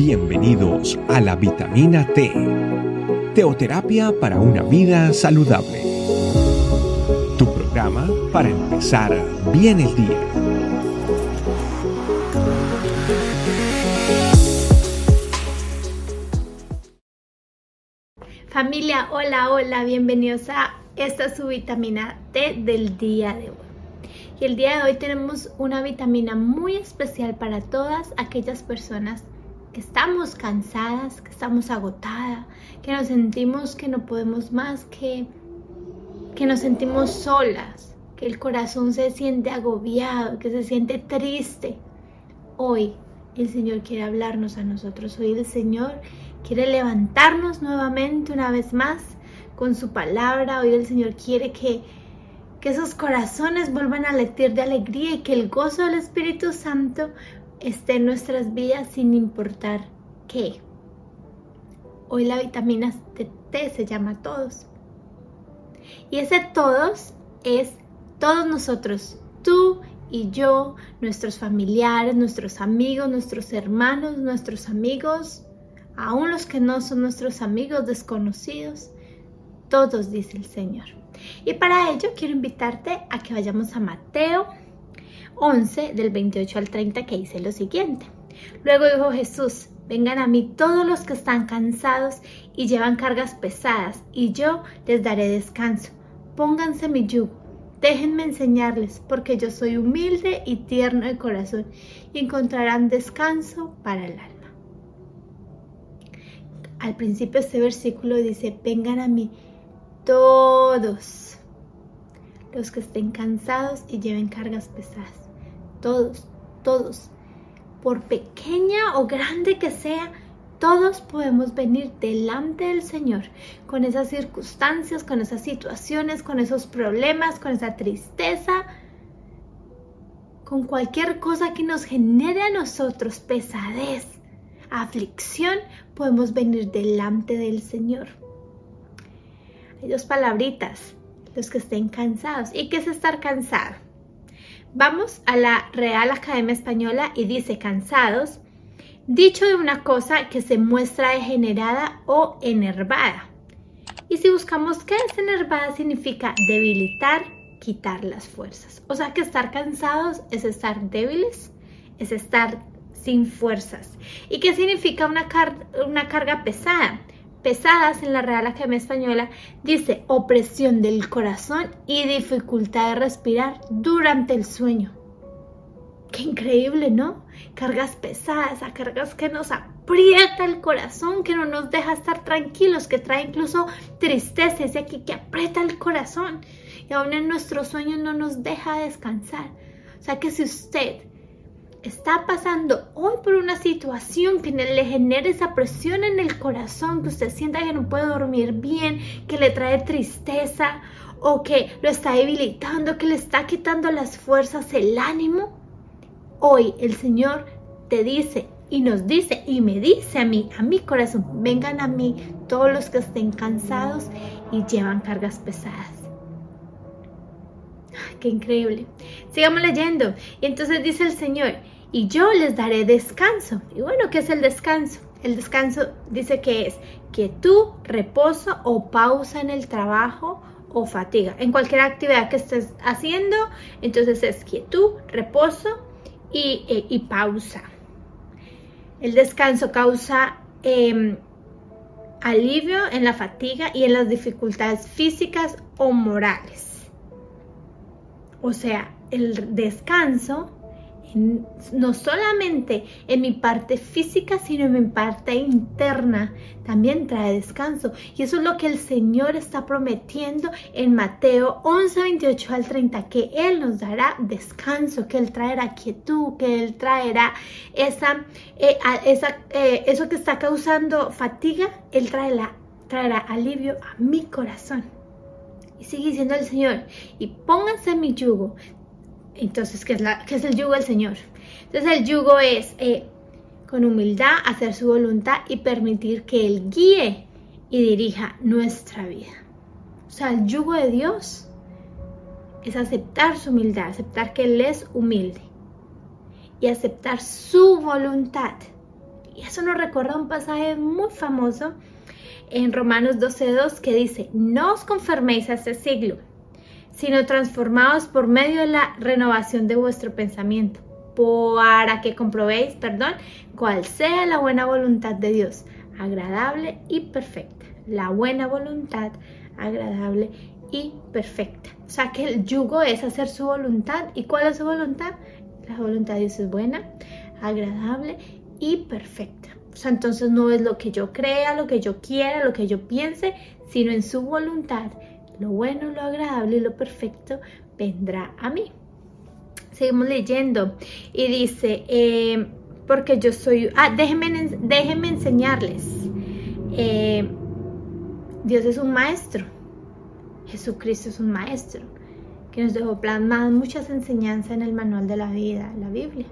Bienvenidos a la vitamina T, teoterapia para una vida saludable. Tu programa para empezar bien el día. Familia, hola, hola, bienvenidos a esta su vitamina T del día de hoy. Y el día de hoy tenemos una vitamina muy especial para todas aquellas personas estamos cansadas, que estamos agotadas, que nos sentimos que no podemos más, que, que nos sentimos solas, que el corazón se siente agobiado, que se siente triste. Hoy el Señor quiere hablarnos a nosotros. Hoy el Señor quiere levantarnos nuevamente una vez más con su palabra. Hoy el Señor quiere que, que esos corazones vuelvan a latir de alegría y que el gozo del Espíritu Santo esté en nuestras vidas sin importar qué. Hoy la vitamina T se llama todos. Y ese todos es todos nosotros, tú y yo, nuestros familiares, nuestros amigos, nuestros hermanos, nuestros amigos, aún los que no son nuestros amigos desconocidos, todos, dice el Señor. Y para ello quiero invitarte a que vayamos a Mateo 11 del 28 al 30 que dice lo siguiente. Luego dijo Jesús, vengan a mí todos los que están cansados y llevan cargas pesadas, y yo les daré descanso. Pónganse mi yugo, déjenme enseñarles, porque yo soy humilde y tierno de corazón, y encontrarán descanso para el alma. Al principio este versículo dice, vengan a mí todos los que estén cansados y lleven cargas pesadas todos, todos, por pequeña o grande que sea, todos podemos venir delante del Señor con esas circunstancias, con esas situaciones, con esos problemas, con esa tristeza, con cualquier cosa que nos genere a nosotros pesadez, aflicción, podemos venir delante del Señor. Hay dos palabritas, los que estén cansados. ¿Y qué es estar cansado? Vamos a la Real Academia Española y dice cansados, dicho de una cosa que se muestra degenerada o enervada. Y si buscamos qué es enervada, significa debilitar, quitar las fuerzas. O sea que estar cansados es estar débiles, es estar sin fuerzas. ¿Y qué significa una, una carga pesada? Pesadas en la Real Academia Española dice opresión del corazón y dificultad de respirar durante el sueño. Qué increíble, ¿no? Cargas pesadas, cargas que nos aprieta el corazón, que no nos deja estar tranquilos, que trae incluso tristeza, ese aquí que aprieta el corazón y aún en nuestros sueños no nos deja descansar. O sea que si usted está pasando hoy por una situación que le genere esa presión en el corazón, que usted sienta que no puede dormir bien, que le trae tristeza o que lo está debilitando, que le está quitando las fuerzas, el ánimo, hoy el Señor te dice y nos dice y me dice a mí, a mi corazón, vengan a mí todos los que estén cansados y llevan cargas pesadas. Qué increíble. Sigamos leyendo. Y entonces dice el Señor, y yo les daré descanso. Y bueno, ¿qué es el descanso? El descanso dice que es quietud, reposo o pausa en el trabajo o fatiga. En cualquier actividad que estés haciendo, entonces es quietud, reposo y, eh, pausa. El descanso causa em, alivio en la fatiga y en las dificultades físicas o morales. O sea, el descanso no solamente en mi parte física, sino en mi parte interna, también trae descanso. Y eso es lo que el Señor está prometiendo en Mateo 11, 28 al 30, que Él nos dará descanso, que Él traerá quietud, que Él traerá esa, eh, esa eh, eso que está causando fatiga, Él traerá, traerá alivio a mi corazón. Y sigue diciendo el Señor, y pónganse mi yugo, entonces, ¿qué es, el yugo del Señor? Entonces, el yugo es eh, con humildad hacer su voluntad y permitir que Él guíe y dirija nuestra vida. O sea, el yugo de Dios es aceptar su humildad, aceptar que Él es humilde y aceptar su voluntad Y eso nos recuerda un pasaje muy famoso en Romanos 12.2 que dice, no os conforméis a este siglo, sino transformados por medio de la renovación de vuestro pensamiento, para que comprobéis, perdón, cuál sea la buena voluntad de Dios, agradable y perfecta. La buena voluntad, agradable y perfecta. O sea que el yugo es hacer su voluntad. ¿Y cuál es su voluntad? La voluntad de Dios es buena, agradable y perfecta. O sea, entonces no es lo que yo crea, lo que yo quiera, lo que yo piense, sino en su voluntad. Lo bueno, lo agradable y lo perfecto vendrá a mí. Seguimos leyendo y dice, eh, porque yo soy, ah, déjenme, déjenme enseñarles. Eh, Dios es un maestro, Jesucristo es un maestro, que nos dejó plasmadas muchas enseñanzas en el manual de la vida, la Biblia.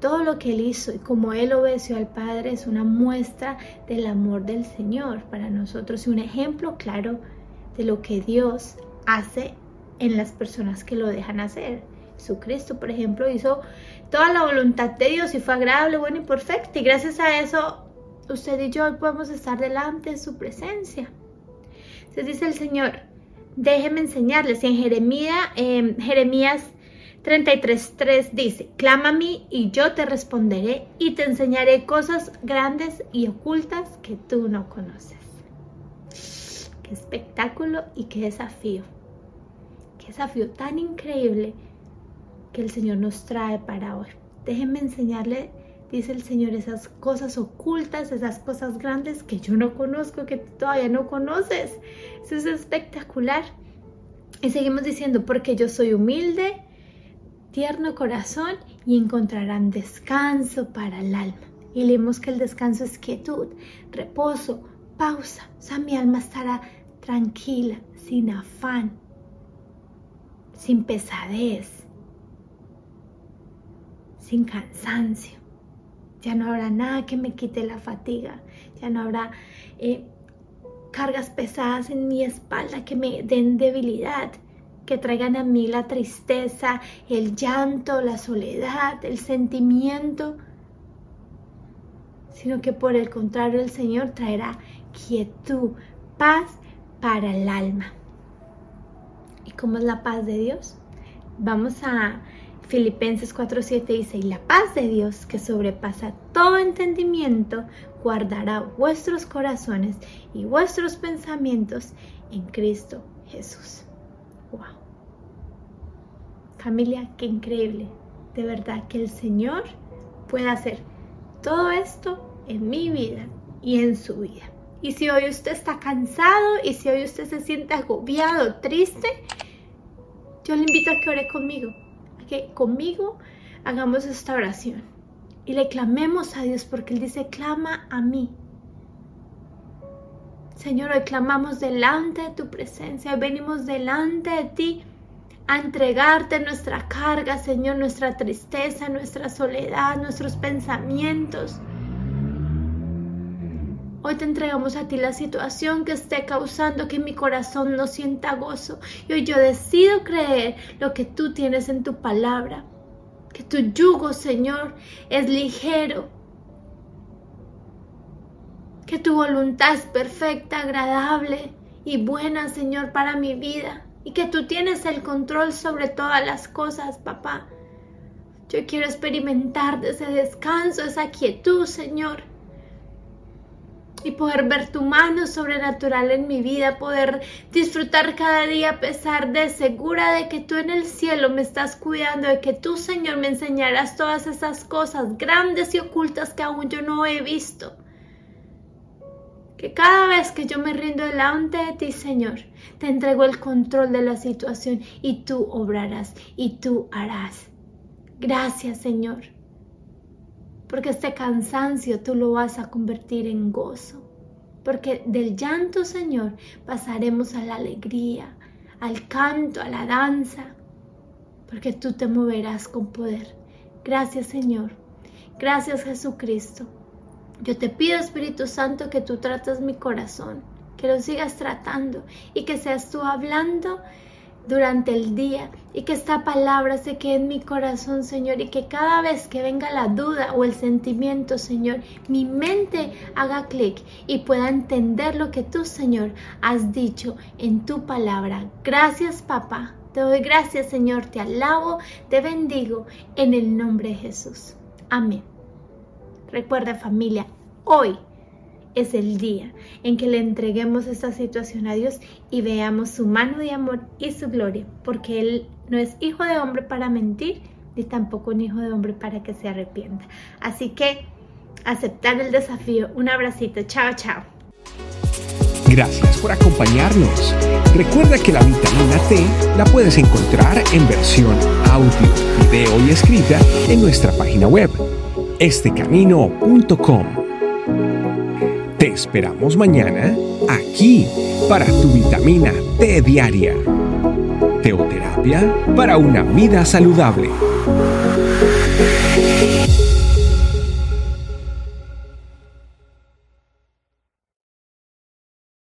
Todo lo que Él hizo y como Él obedeció al Padre es una muestra del amor del Señor para nosotros y un ejemplo claro de lo que Dios hace en las personas que lo dejan hacer. Jesucristo, por ejemplo, hizo toda la voluntad de Dios y fue agradable, bueno y perfecto. Y gracias a eso, usted y yo podemos estar delante de su presencia. Se dice el Señor, déjeme enseñarles. en Jeremías, eh, Jeremías 33.3 dice, clama a mí y yo te responderé y te enseñaré cosas grandes y ocultas que tú no conoces. Espectáculo y qué desafío. Qué desafío tan increíble que el Señor nos trae para hoy. Déjenme enseñarle, dice el Señor, esas cosas ocultas, esas cosas grandes que yo no conozco, que todavía no conoces. Eso es espectacular. Y seguimos diciendo, porque yo soy humilde tierno corazón y encontrarán descanso para el alma. Y leemos que el descanso es quietud, reposo, pausa. O sea, mi alma estará tranquila, sin afán, sin pesadez, sin cansancio. Ya no habrá nada que me quite la fatiga, ya no habrá eh, cargas pesadas en mi espalda que me den debilidad que traigan a mí la tristeza, el llanto, la soledad, el sentimiento, sino que por el contrario el Señor traerá quietud, paz para el alma. ¿Y cómo es la paz de Dios? Vamos a Filipenses 4:7 dice, y la paz de Dios que sobrepasa todo entendimiento, guardará vuestros corazones y vuestros pensamientos en Cristo Jesús. Wow. Familia, qué increíble. De verdad que el Señor puede hacer todo esto en mi vida y en su vida. Y si hoy usted está cansado y si hoy usted se siente agobiado, triste, yo le invito a que ore conmigo, a que conmigo hagamos esta oración y le clamemos a Dios porque Él dice, clama a mí Señor, hoy clamamos delante de tu presencia, venimos delante de ti a entregarte nuestra carga, Señor, nuestra tristeza, nuestra soledad, nuestros pensamientos. Hoy te entregamos a ti la situación que esté causando que mi corazón no sienta gozo. Y hoy yo decido creer lo que tú tienes en tu palabra. Que tu yugo, Señor, es ligero que tu voluntad es perfecta, agradable y buena, Señor, para mi vida. Y que tú tienes el control sobre todas las cosas, papá. Yo quiero experimentar ese descanso, esa quietud, Señor. Y poder ver tu mano sobrenatural en mi vida, poder disfrutar cada día a pesar de segura de que tú en el cielo me estás cuidando, de que tú, Señor, me enseñarás todas esas cosas grandes y ocultas que aún yo no he visto que cada vez que yo me rindo delante de ti, Señor, te entrego el control de la situación y tú obrarás y tú harás. Gracias, Señor, porque este cansancio tú lo vas a convertir en gozo, porque del llanto, Señor, pasaremos a la alegría, al canto, a la danza, porque tú te moverás con poder. Gracias, Señor. Gracias, Jesucristo. Yo te pido, Espíritu Santo, que tú trates mi corazón, que lo sigas tratando y que seas tú hablando durante el día y que esta palabra se quede en mi corazón, Señor, y que cada vez que venga la duda o el sentimiento, Señor, mi mente haga clic y pueda entender lo que tú, Señor, has dicho en tu palabra. Gracias, papá. Te doy gracias, Señor. Te alabo, te bendigo en el nombre de Jesús. Amén. Recuerda, familia, hoy es el día en que le entreguemos esta situación a Dios y veamos su mano de amor y su gloria, porque Él no es hijo de hombre para mentir, ni tampoco un hijo de hombre para que se arrepienta. Así que aceptar el desafío. Un abracito. Chao, chao. Gracias por acompañarnos. Recuerda que la vitamina T la puedes encontrar en versión audio, video y escrita en nuestra página web, estecamino.com. Esperamos mañana aquí para tu vitamina T diaria. Teoterapia para una vida saludable.